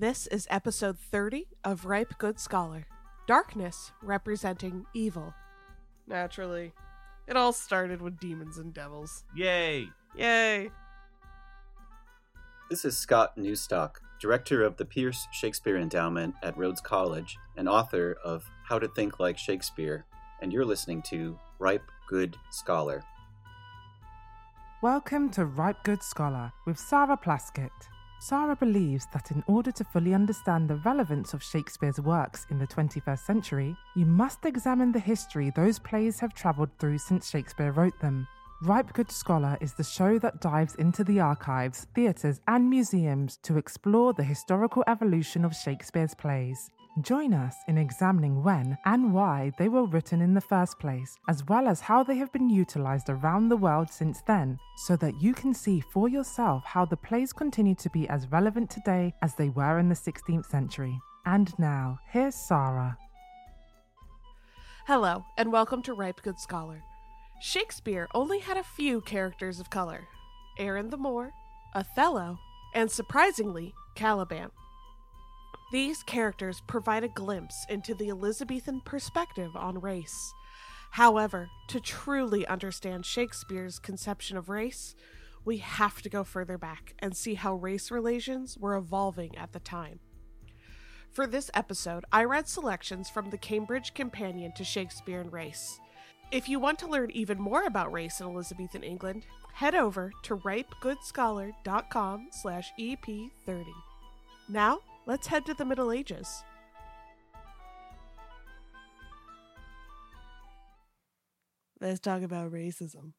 This is episode 30 of Ripe Good Scholar. Darkness representing evil. Naturally, it all started with demons and devils. Yay! Yay! This is Scott Newstok, director of the Pearce Shakespeare Endowment at Rhodes College and author of How to Think Like Shakespeare, and you're listening to Ripe Good Scholar. Welcome to Ripe Good Scholar with Sarah Plaskett. Sarah believes that in order to fully understand the relevance of Shakespeare's works in the 21st century, you must examine the history those plays have travelled through since Shakespeare wrote them. Ripe Good Scholar is the show that dives into the archives, theatres, and museums to explore the historical evolution of Shakespeare's plays. Join us in examining when and why they were written in the first place, as well as how they have been utilised around the world since then, so that you can see for yourself how the plays continue to be as relevant today as they were in the 16th century. And now, here's Sarah. Hello, and welcome to Ripe Good Scholar. Shakespeare only had a few characters of color Aaron the Moor, Othello, and surprisingly, Caliban. These characters provide a glimpse into the Elizabethan perspective on race. However, to truly understand Shakespeare's conception of race, we have to go further back and see how race relations were evolving at the time. For this episode, I read selections from the Cambridge Companion to Shakespeare and Race. If you want to learn even more about race in Elizabethan England, head over to ripegoodscholar.com slash ep30. Now, let's head to the Middle Ages. Let's talk about racism.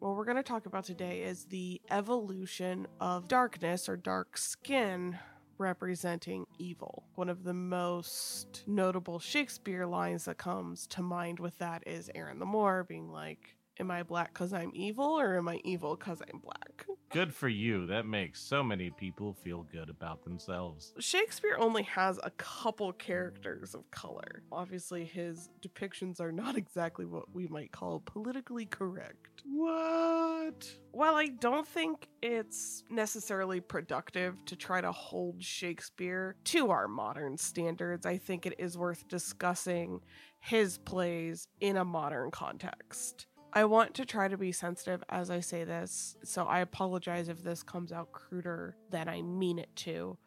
What we're going to talk about today is the evolution of darkness or dark skin representing evil. One of the most notable Shakespeare lines that comes to mind with that is Aaron the Moor being like, Am I black because I'm evil or am I evil because I'm black? Good for you. That makes so many people feel good about themselves. Shakespeare only has a couple characters of color. Obviously, his depictions are not exactly what we might call politically correct. What? While I don't think it's necessarily productive to try to hold Shakespeare to our modern standards, I think it is worth discussing his plays in a modern context. I want to try to be sensitive as I say this, so I apologize if this comes out cruder than I mean it to.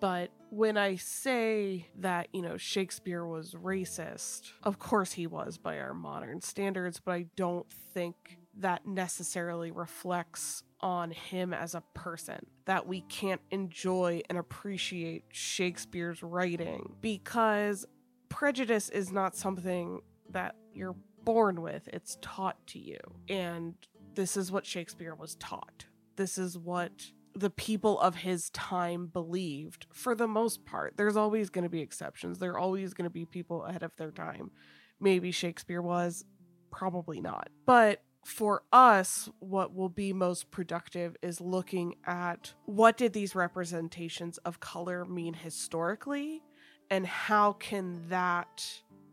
But when I say that, you know, Shakespeare was racist, of course he was by our modern standards, but I don't think that necessarily reflects on him as a person. That we can't enjoy and appreciate Shakespeare's writing because prejudice is not something that you're born with, it's taught to you. And this is what Shakespeare was taught. This is what the people of his time believed for the most part. There's always going to be exceptions. There are always going to be people ahead of their time. Maybe Shakespeare was, probably not. But for us, what will be most productive is looking at what did these representations of color mean historically and how can that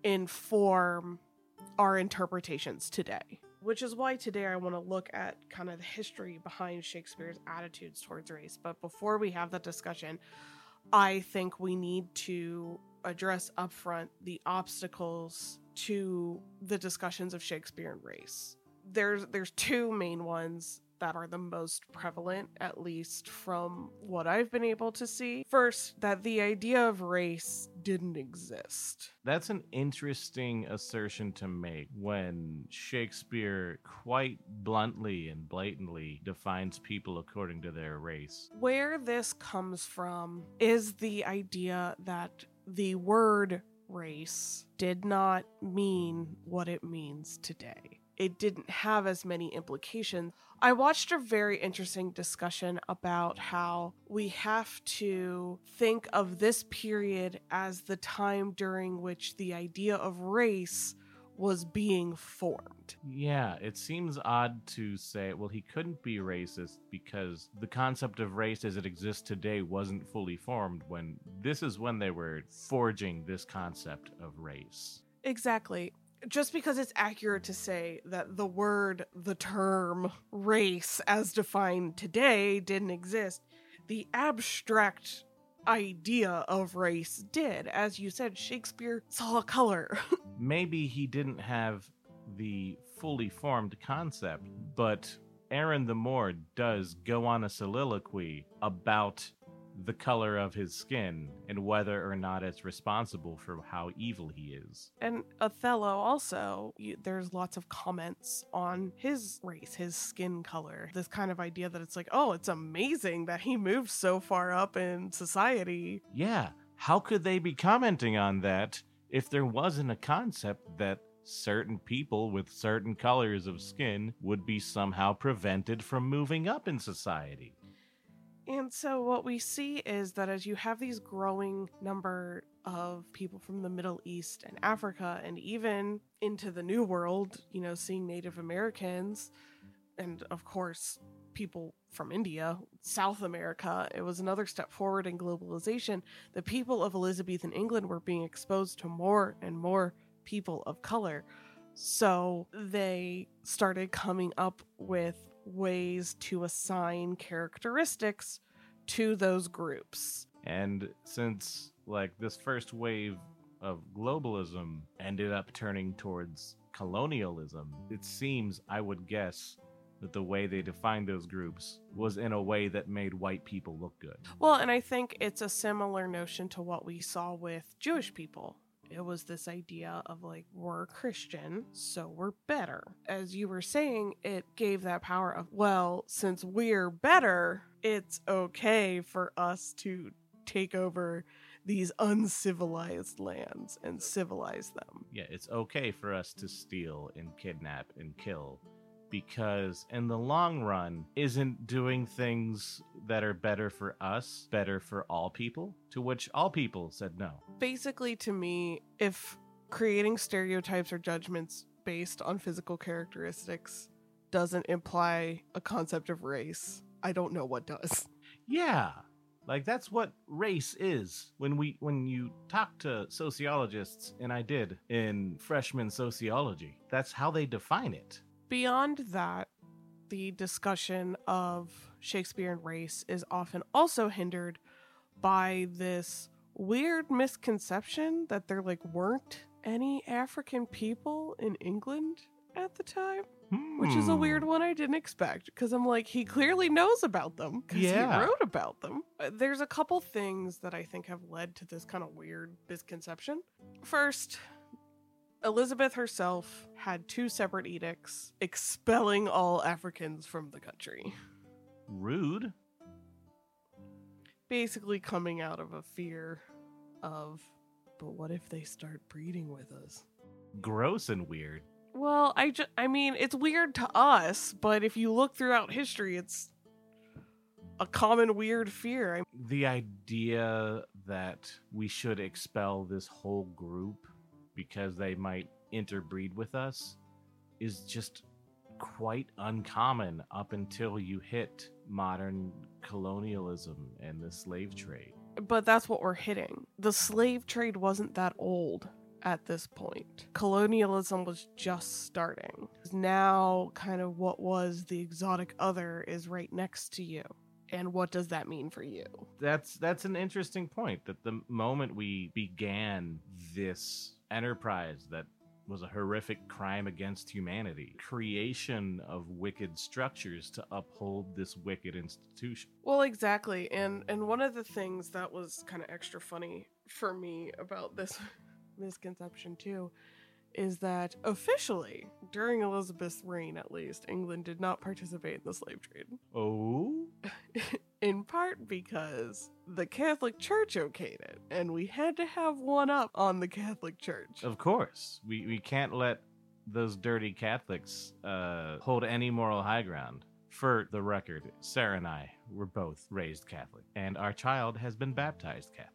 inform our interpretations today. Which is why today I want to look at kind of the history behind Shakespeare's attitudes towards race. But before we have that discussion, I think we need to address upfront the obstacles to the discussions of Shakespeare and race. There's there's two main ones that are the most prevalent, at least from what I've been able to see. First, that the idea of race didn't exist. That's an interesting assertion to make when Shakespeare quite bluntly and blatantly defines people according to their race. Where this comes from is the idea that the word race did not mean what it means today it didn't have as many implications. I watched a very interesting discussion about how we have to think of this period as the time during which the idea of race was being formed. Yeah, it seems odd to say, well, he couldn't be racist because the concept of race as it exists today wasn't fully formed when this is when they were forging this concept of race. Exactly just because it's accurate to say that the word, the term race as defined today didn't exist, the abstract idea of race did. As you said, Shakespeare saw color. Maybe he didn't have the fully formed concept, but Aaron the Moor does go on a soliloquy about the color of his skin and whether or not it's responsible for how evil he is. and Othello also, you, there's lots of comments on his race, his skin color. This kind of idea that it's like, oh, it's amazing that he moved so far up in society. Yeah, how could they be commenting on that if there wasn't a concept that certain people with certain colors of skin would be somehow prevented from moving up in society? And so what we see is that as you have these growing number of people from the Middle East and Africa and even into the New World, you know, seeing Native Americans and of course people from India, South America, it was another step forward in globalization. The people of Elizabethan England were being exposed to more and more people of color. So they started coming up with ways to assign characteristics to those groups. And since like this first wave of globalism ended up turning towards colonialism, it seems I would guess that the way they defined those groups was in a way that made white people look good. Well, and I think it's a similar notion to what we saw with Jewish people. It was this idea of like, we're Christian, so we're better. As you were saying, it gave that power of, well, since we're better, it's okay for us to take over these uncivilized lands and civilize them. Yeah, it's okay for us to steal and kidnap and kill because in the long run isn't doing things that are better for us better for all people to which all people said no Basically, to me, if creating stereotypes or judgments based on physical characteristics doesn't imply a concept of race, I don't know what does. yeah. Like that's what race is. When we when you talk to sociologists and i did in freshman sociology that's how they define it. Beyond that, the discussion of Shakespeare and race is often also hindered by this weird misconception that there like weren't any African people in England at the time, which is a Hmm. weird one I didn't expect because I'm like he clearly knows about them because Yeah. he wrote about them. Uh, There's a couple things that I think have led to this kind of weird misconception. First, Elizabeth herself had two separate edicts expelling all Africans from the country. rude Basically, coming out of a fear of, but what if they start breeding with us? gross and weird Well, I just, I mean, it's weird to us, but if you look throughout history, it's a common weird fear. I the idea that we should expel this whole group because they might interbreed with us is just quite uncommon up until you hit modern colonialism and the slave trade. but that's what we're hitting. The slave trade wasn't that old at this point. Colonialism was just starting. Now, kind of what was the exotic other is right next to you. And what does that mean for you? That's that's an interesting point that the moment we began this enterprise that was a horrific crime against humanity, creation of wicked structures to uphold this wicked institution. Well, exactly. And and one of the things that was kind of extra funny for me about this misconception too is that officially during Elizabeth's reign at least England did not participate in the slave trade. Oh? in part because the Catholic Church okayed it, and we had to have one up on the Catholic Church. Of course. We we can't let those dirty Catholics uh, hold any moral high ground. For the record, Sarah and I were both raised Catholic, and our child has been baptized Catholic.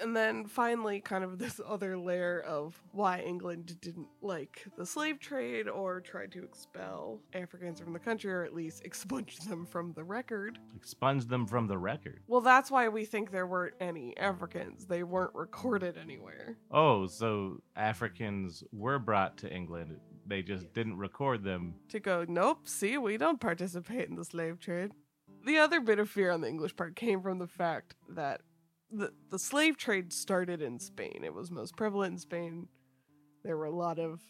And then finally, kind of this other layer of why England didn't like the slave trade or tried to expel Africans from the country, or at least expunge them from the record. Expunge them from the record. Well, that's why we think there weren't any Africans. They weren't recorded anywhere. Oh, so Africans were brought to England. They just didn't record them. to go, nope, see, we don't participate in the slave trade. The other bit of fear on the English part came from the fact that the, the slave trade started in Spain. It was most prevalent in Spain. There were a lot of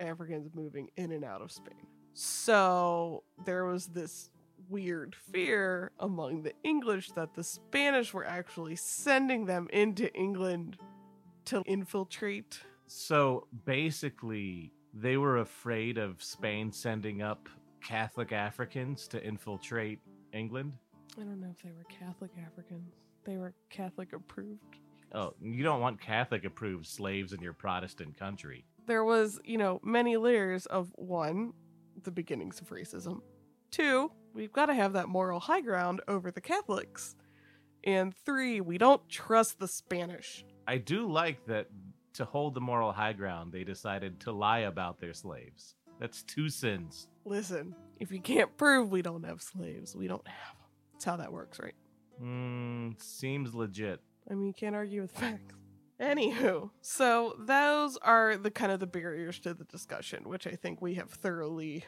Africans moving in and out of Spain. So there was this weird fear among the English that the Spanish were actually sending them into England to infiltrate. So basically, they were afraid of Spain sending up Catholic Africans to infiltrate England. I don't know if they were Catholic Africans. They were Catholic approved. Oh, you don't want Catholic approved slaves in your Protestant country. There was, you know, many layers of one, the beginnings of racism. Two, we've got to have that moral high ground over the Catholics. And three, we don't trust the Spanish. I do like that to hold the moral high ground, they decided to lie about their slaves. That's two sins. Listen, if you can't prove we don't have slaves, we don't have them. That's how that works, right? Hmm, seems legit. I mean, you can't argue with facts. Anywho, so those are the kind of the barriers to the discussion, which I think we have thoroughly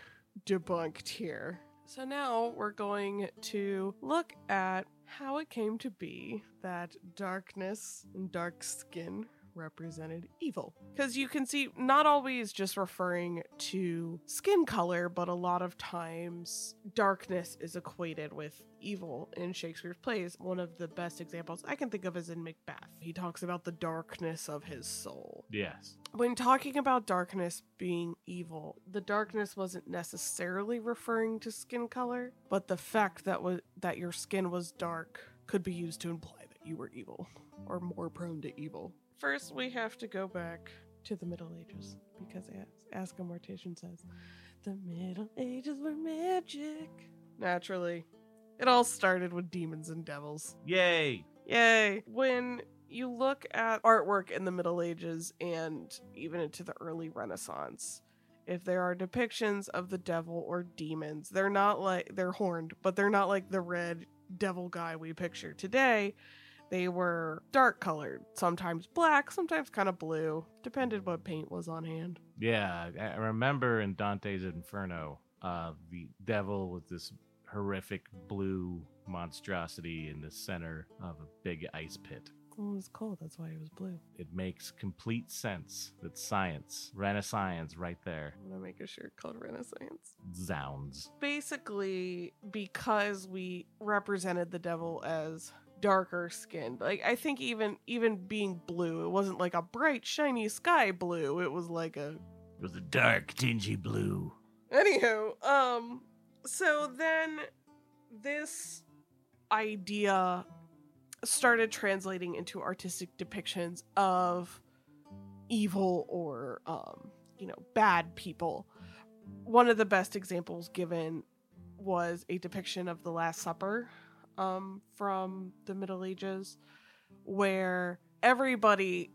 debunked here. So now we're going to look at how it came to be that darkness and dark skin represented evil. Because you can see, not always just referring to skin color, but a lot of times darkness is equated with evil in Shakespeare's plays. One of the best examples I can think of is in Macbeth. He talks about the darkness of his soul. Yes. When talking about darkness being evil, the darkness wasn't necessarily referring to skin color, but the fact that was that your skin was dark could be used to imply that you were evil or more prone to evil. First, we have to go back to the Middle Ages because as Ask a Mortician says, the Middle Ages were magic. Naturally, it all started with demons and devils. Yay! Yay! When you look at artwork in the Middle Ages and even into the early Renaissance, if there are depictions of the devil or demons, they're not like they're horned, but they're not like the red devil guy we picture today. They were dark colored, sometimes black, sometimes kind of blue, depended what paint was on hand. Yeah, I remember in Dante's Inferno, uh, the devil with this horrific blue monstrosity in the center of a big ice pit. Well, it was cold, that's why it was blue. It makes complete sense that science, Renaissance, right there, I'm gonna make a shirt called Renaissance. zounds. basically because we represented the devil as darker skinned like i think even even being blue it wasn't like a bright shiny sky blue it was like a It was a dark, dingy blue. anywho um so then this idea started translating into artistic depictions of evil or um you know bad people one of the best examples given was a depiction of the last supper um from the middle ages where everybody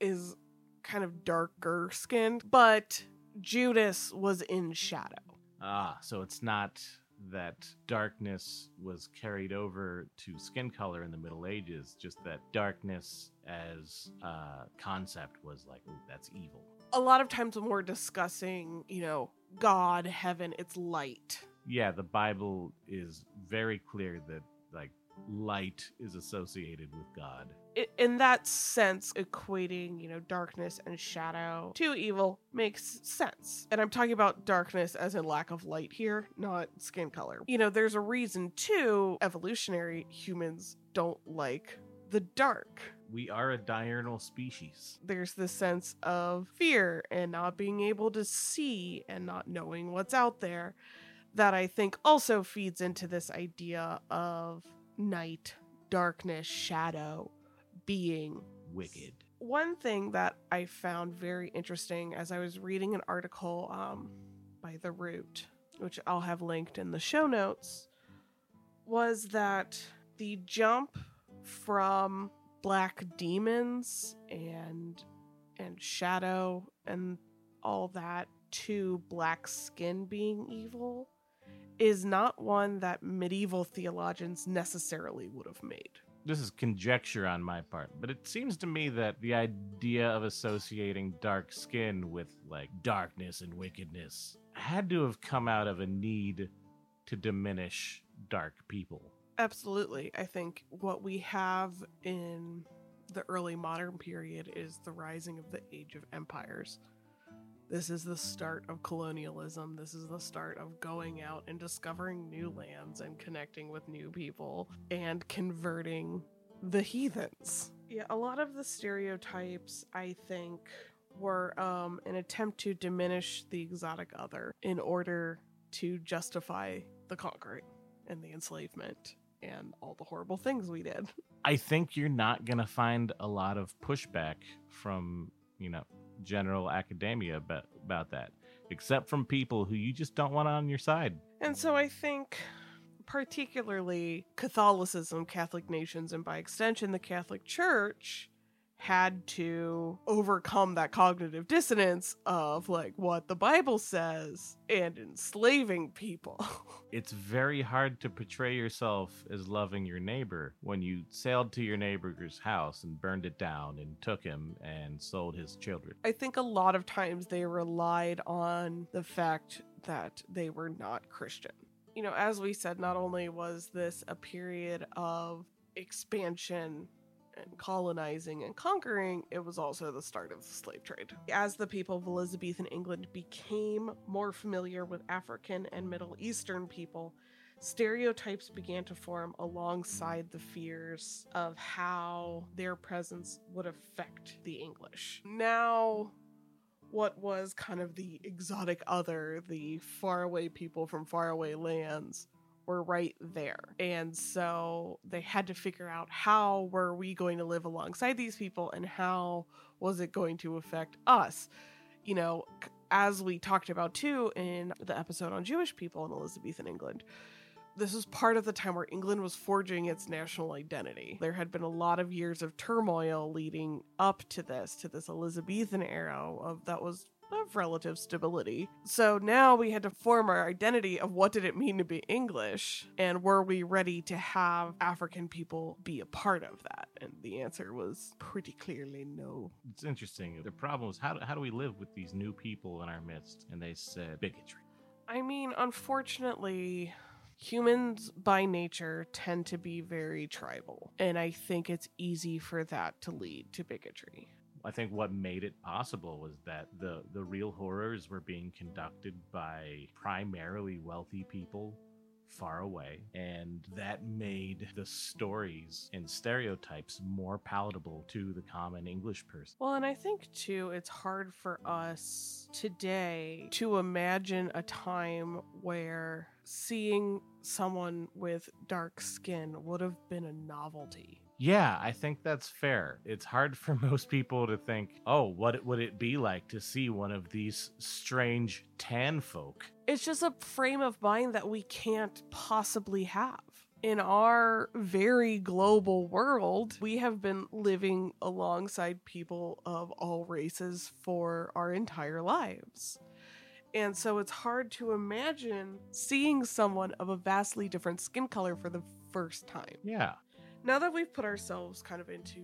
is kind of darker skinned but judas was in shadow Ah, so it's not that darkness was carried over to skin color in the Middle Ages, just that darkness as a concept was like, that's evil. a lot of times when we're discussing, you know, God, heaven, it's light. Yeah, the Bible is very clear that like light is associated with God. In that sense, equating, you know, darkness and shadow to evil makes sense. And I'm talking about darkness as in lack of light here, not skin color. You know, there's a reason too, evolutionary humans don't like the dark. We are a diurnal species. There's this sense of fear and not being able to see and not knowing what's out there that I think also feeds into this idea of night, darkness, shadow being Wicked. one thing that I found very interesting as I was reading an article um, by The Root, which I'll have linked in the show notes, was that the jump from black demons and and shadow and all that to black skin being evil is not one that medieval theologians necessarily would have made. This is conjecture on my part, but it seems to me that the idea of associating dark skin with like darkness and wickedness had to have come out of a need to diminish dark people. Absolutely. I think what we have in the early modern period is the rising of the age of empires. This is the start of colonialism. This is the start of going out and discovering new lands and connecting with new people and converting the heathens. Yeah, a lot of the stereotypes, I think, were um, an attempt to diminish the exotic other in order to justify the conquering and the enslavement and all the horrible things we did. I think you're not going to find a lot of pushback from, you know, general academia about, about that, except from people who you just don't want on your side. And so I think, particularly Catholicism, Catholic nations, and by extension, the Catholic Church had to overcome that cognitive dissonance of like what the Bible says and enslaving people. it's very hard to portray yourself as loving your neighbor when you sailed to your neighbor's house and burned it down and took him and sold his children. I think a lot of times they relied on the fact that they were not Christian. You know, as we said, not only was this a period of expansion and colonizing and conquering, it was also the start of the slave trade. As the people of Elizabethan England became more familiar with African and Middle Eastern people, stereotypes began to form alongside the fears of how their presence would affect the English. Now, what was kind of the exotic other, the faraway people from faraway lands, were right there. And so they had to figure out how were we going to live alongside these people and how was it going to affect us? You know, as we talked about too in the episode on Jewish people in Elizabethan England, this was part of the time where England was forging its national identity. There had been a lot of years of turmoil leading up to this, to this Elizabethan era of that was of relative stability. So now we had to form our identity of what did it mean to be English and were we ready to have African people be a part of that? And the answer was pretty clearly no. It's interesting. The problem was how do, how do we live with these new people in our midst? And they said bigotry. I mean, unfortunately, humans by nature tend to be very tribal. And I think it's easy for that to lead to bigotry. I think what made it possible was that the the real horrors were being conducted by primarily wealthy people far away and that made the stories and stereotypes more palatable to the common english person. Well and i think too it's hard for us today to imagine a time where seeing someone with dark skin would have been a novelty yeah, I think that's fair. It's hard for most people to think, oh, what would it be like to see one of these strange tan folk? It's just a frame of mind that we can't possibly have. In our very global world, we have been living alongside people of all races for our entire lives. And so it's hard to imagine seeing someone of a vastly different skin color for the first time. Yeah now that we've put ourselves kind of into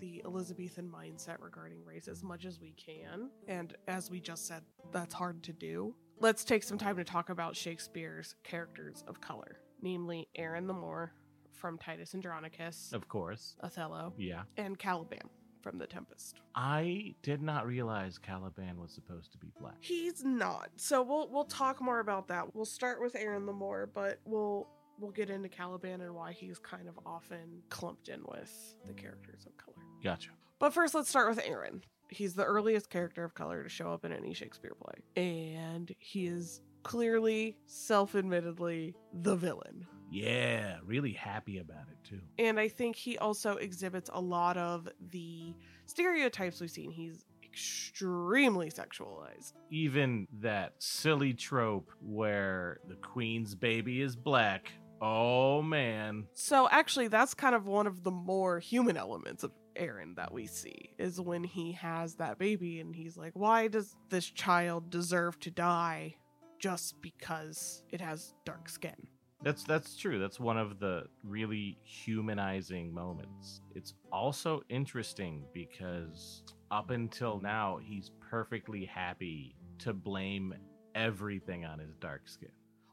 the Elizabethan mindset regarding race as much as we can, and as we just said, that's hard to do, let's take some time to talk about Shakespeare's characters of color, namely Aaron the Moor from Titus Andronicus, of course, Othello, yeah, and Caliban from The Tempest. I did not realize Caliban was supposed to be black. He's not. So we'll we'll talk more about that. We'll start with Aaron the Moor, but we'll we'll get into Caliban and why he's kind of often clumped in with the characters of color. Gotcha. But first, let's start with Aaron. He's the earliest character of color to show up in any Shakespeare play, and he is clearly, self admittedly, the villain. Yeah, really happy about it too. And I think he also exhibits a lot of the stereotypes we've seen. He's extremely sexualized. Even that silly trope where the queen's baby is black Oh man. So actually that's kind of one of the more human elements of Aaron that we see is when he has that baby and he's like, "Why does this child deserve to die just because it has dark skin?" That's that's true. That's one of the really humanizing moments. It's also interesting because up until now he's perfectly happy to blame everything on his dark skin.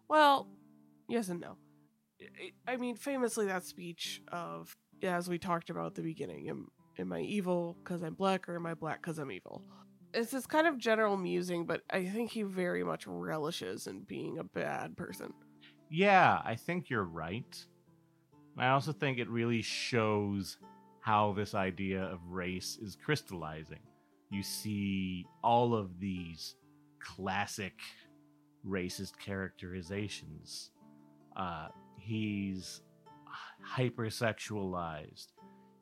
Well, yes and no I- mean, famously, that speech of, as we talked about at the beginning, am, am I evil because I'm black or am I black because I'm evil? It's this kind of general musing, but I think he very much relishes in being a bad person. Yeah, I think you're right. I also think it really shows how this idea of race is crystallizing. You see all of these classic racist characterizations. Uh, he's hypersexualized.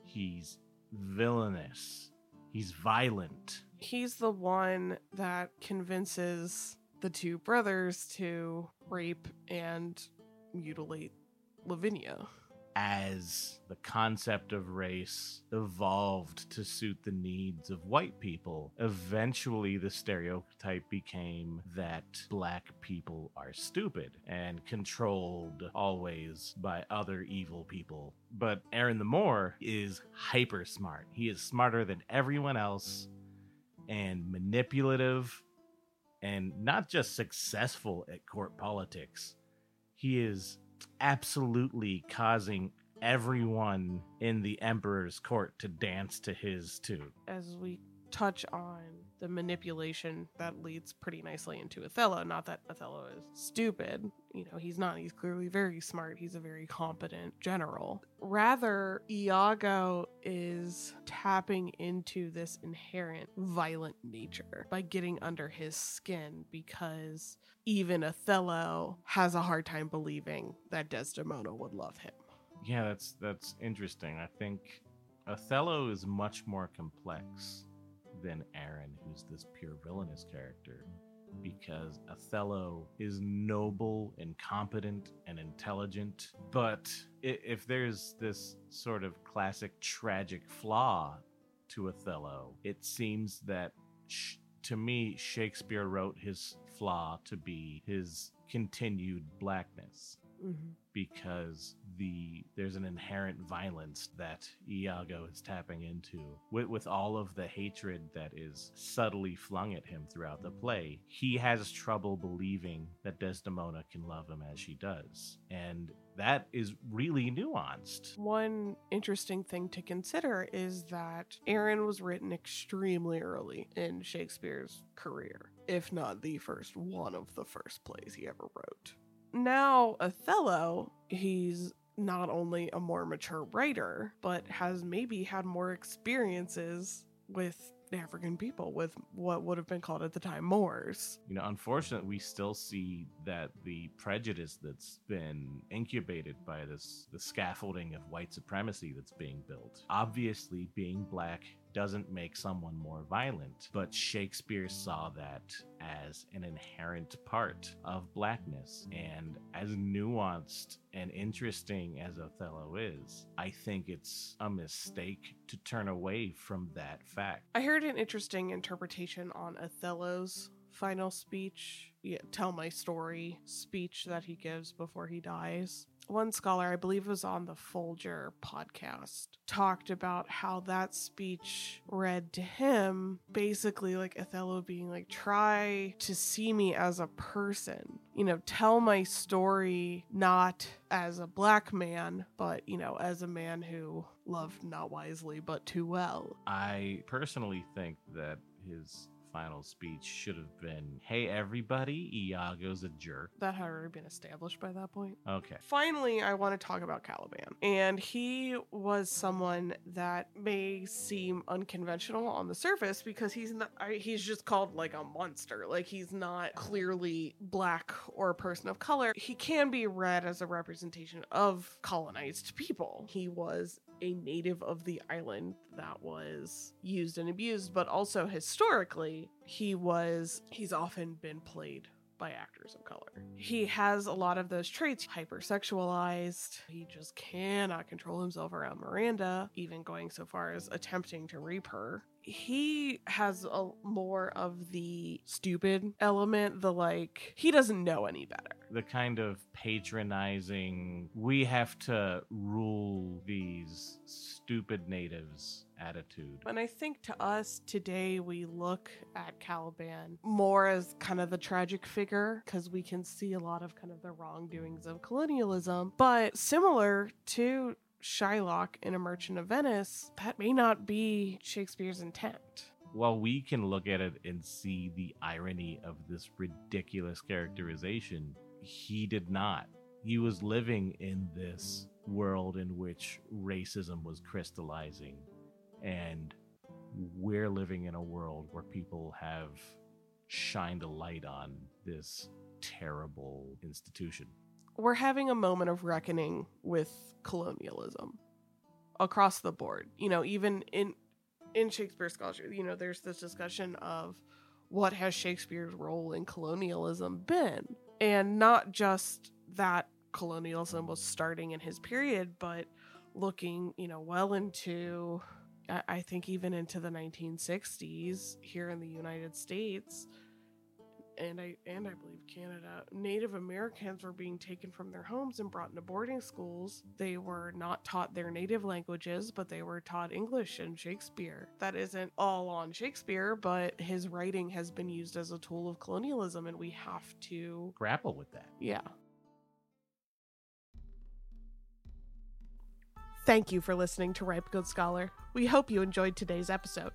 He's villainous. He's violent. He's the one that convinces the two brothers to rape and mutilate Lavinia. As the concept of race evolved to suit the needs of white people, eventually the stereotype became that black people are stupid and controlled always by other evil people. But Aaron the Moor is hyper smart. He is smarter than everyone else and manipulative and not just successful at court politics. He is absolutely causing everyone in the emperor's court to dance to his tune. As we touch on the manipulation that leads pretty nicely into Othello. Not that Othello is stupid, you know, he's not. He's clearly very smart. He's a very competent general. Rather, Iago is tapping into this inherent violent nature by getting under his skin because even Othello has a hard time believing that Desdemona would love him. Yeah, that's that's interesting. I think Othello is much more complex than Aaron, who's this pure villainous character, because Othello is noble and competent and intelligent. But if there's this sort of classic tragic flaw to Othello, it seems that sh- to me, Shakespeare wrote his flaw to be his continued blackness mm-hmm. Because the there's an inherent violence that Iago is tapping into with, with all of the hatred that is subtly flung at him throughout the play. He has trouble believing that Desdemona can love him as she does, and that is really nuanced. One interesting thing to consider is that Aaron was written extremely early in Shakespeare's career, if not the first one of the first plays he ever wrote. Now, Othello, he's not only a more mature writer, but has maybe had more experiences with African people, with what would have been called at the time Moors. You know, unfortunately, we still see that the prejudice that's been incubated by this the scaffolding of white supremacy that's being built. Obviously, being black doesn't make someone more violent, but Shakespeare saw that as an inherent part of blackness. And as nuanced and interesting as Othello is, I think it's a mistake to turn away from that fact. I heard an interesting interpretation on Othello's final speech, yeah, tell my story speech that he gives before he dies. One scholar, I believe was on the Folger podcast, talked about how that speech read to him basically like Othello being like, try to see me as a person, you know, tell my story not as a black man, but, you know, as a man who loved not wisely but too well. I personally think that his final speech should have been Hey, everybody, Iago's a jerk. That had already been established by that point. Okay. Finally, I want to talk about Caliban. And he was someone that may seem unconventional on the surface because he's not, he's just called like a monster. Like he's not clearly black or a person of color. He can be read as a representation of colonized people. He was a native of the island that was used and abused, but also historically, he was, he's often been played by actors of color. He has a lot of those traits hypersexualized. He just cannot control himself around Miranda, even going so far as attempting to rape her. He has a more of the stupid element, the like, he doesn't know any better. the kind of patronizing, we have to rule these stupid natives attitude. And I think to us today, we look at Caliban more as kind of the tragic figure because we can see a lot of kind of the wrongdoings of colonialism. But similar to Shylock in A Merchant of Venice, that may not be Shakespeare's intent. While we can look at it and see the irony of this ridiculous characterization, he did not. He was living in this world in which racism was crystallizing. And we're living in a world where people have shined a light on this terrible institution. We're having a moment of reckoning with colonialism across the board. You know, even in in Shakespeare scholarship, you know, there's this discussion of what has Shakespeare's role in colonialism been? And not just that colonialism was starting in his period, but looking, you know, well into, I think, even into the 1960s here in the United States and I and I believe Canada, Native Americans were being taken from their homes and brought into boarding schools. They were not taught their native languages, but they were taught English and Shakespeare. That isn't all on Shakespeare, but his writing has been used as a tool of colonialism, and we have to grapple with that. Yeah. Thank you for listening to Ripe Good Scholar. We hope you enjoyed today's episode.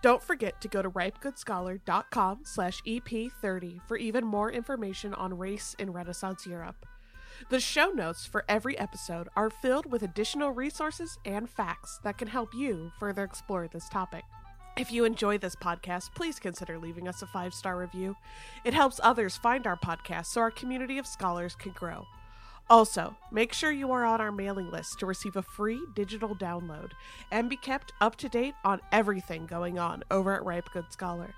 Don't forget to go to ripegoodscholar.com slash EP30 for even more information on race in Renaissance Europe. The show notes for every episode are filled with additional resources and facts that can help you further explore this topic. If you enjoy this podcast, please consider leaving us a five star review. It helps others find our podcast so our community of scholars can grow. Also, make sure you are on our mailing list to receive a free digital download and be kept up to date on everything going on over at Ripe Good Scholar.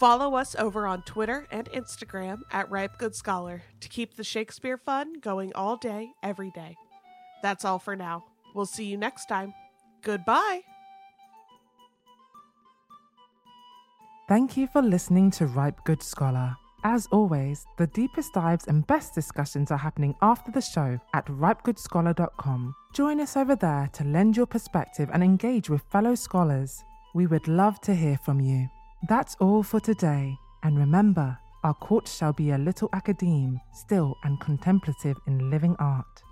Follow us over on Twitter and Instagram at Ripe Good Scholar to keep the Shakespeare fun going all day, every day. That's all for now. We'll see you next time. Goodbye. Thank you for listening to Ripe Good Scholar. As always, the deepest dives and best discussions are happening after the show at ripegoodscholar.com. Join us over there to lend your perspective and engage with fellow scholars. We would love to hear from you. That's all for today. And remember, our court shall be a little academe, still and contemplative in living art.